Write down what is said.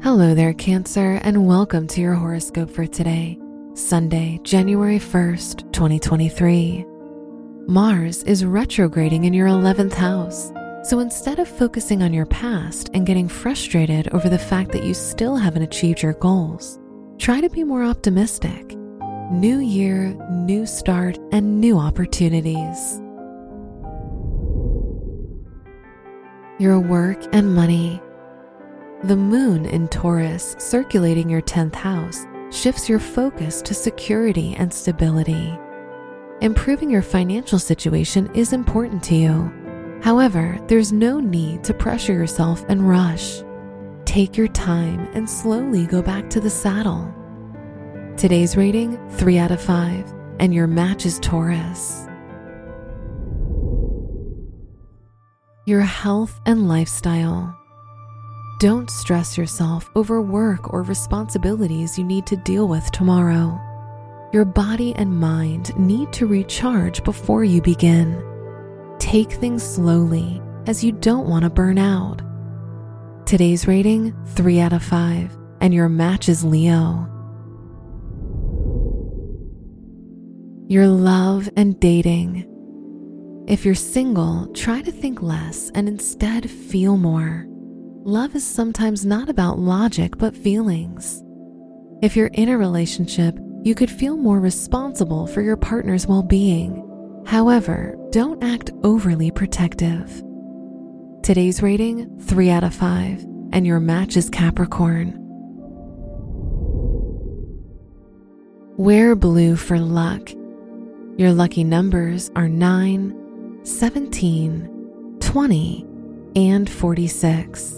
Hello there, Cancer, and welcome to your horoscope for today, Sunday, January 1st, 2023. Mars is retrograding in your 11th house. So instead of focusing on your past and getting frustrated over the fact that you still haven't achieved your goals, try to be more optimistic. New year, new start, and new opportunities. Your work and money. The moon in Taurus circulating your 10th house shifts your focus to security and stability. Improving your financial situation is important to you. However, there's no need to pressure yourself and rush. Take your time and slowly go back to the saddle. Today's rating 3 out of 5, and your match is Taurus. Your health and lifestyle. Don't stress yourself over work or responsibilities you need to deal with tomorrow. Your body and mind need to recharge before you begin. Take things slowly as you don't want to burn out. Today's rating 3 out of 5, and your match is Leo. Your love and dating. If you're single, try to think less and instead feel more. Love is sometimes not about logic but feelings. If you're in a relationship, you could feel more responsible for your partner's well being. However, don't act overly protective. Today's rating 3 out of 5, and your match is Capricorn. Wear blue for luck. Your lucky numbers are 9, 17, 20, and 46.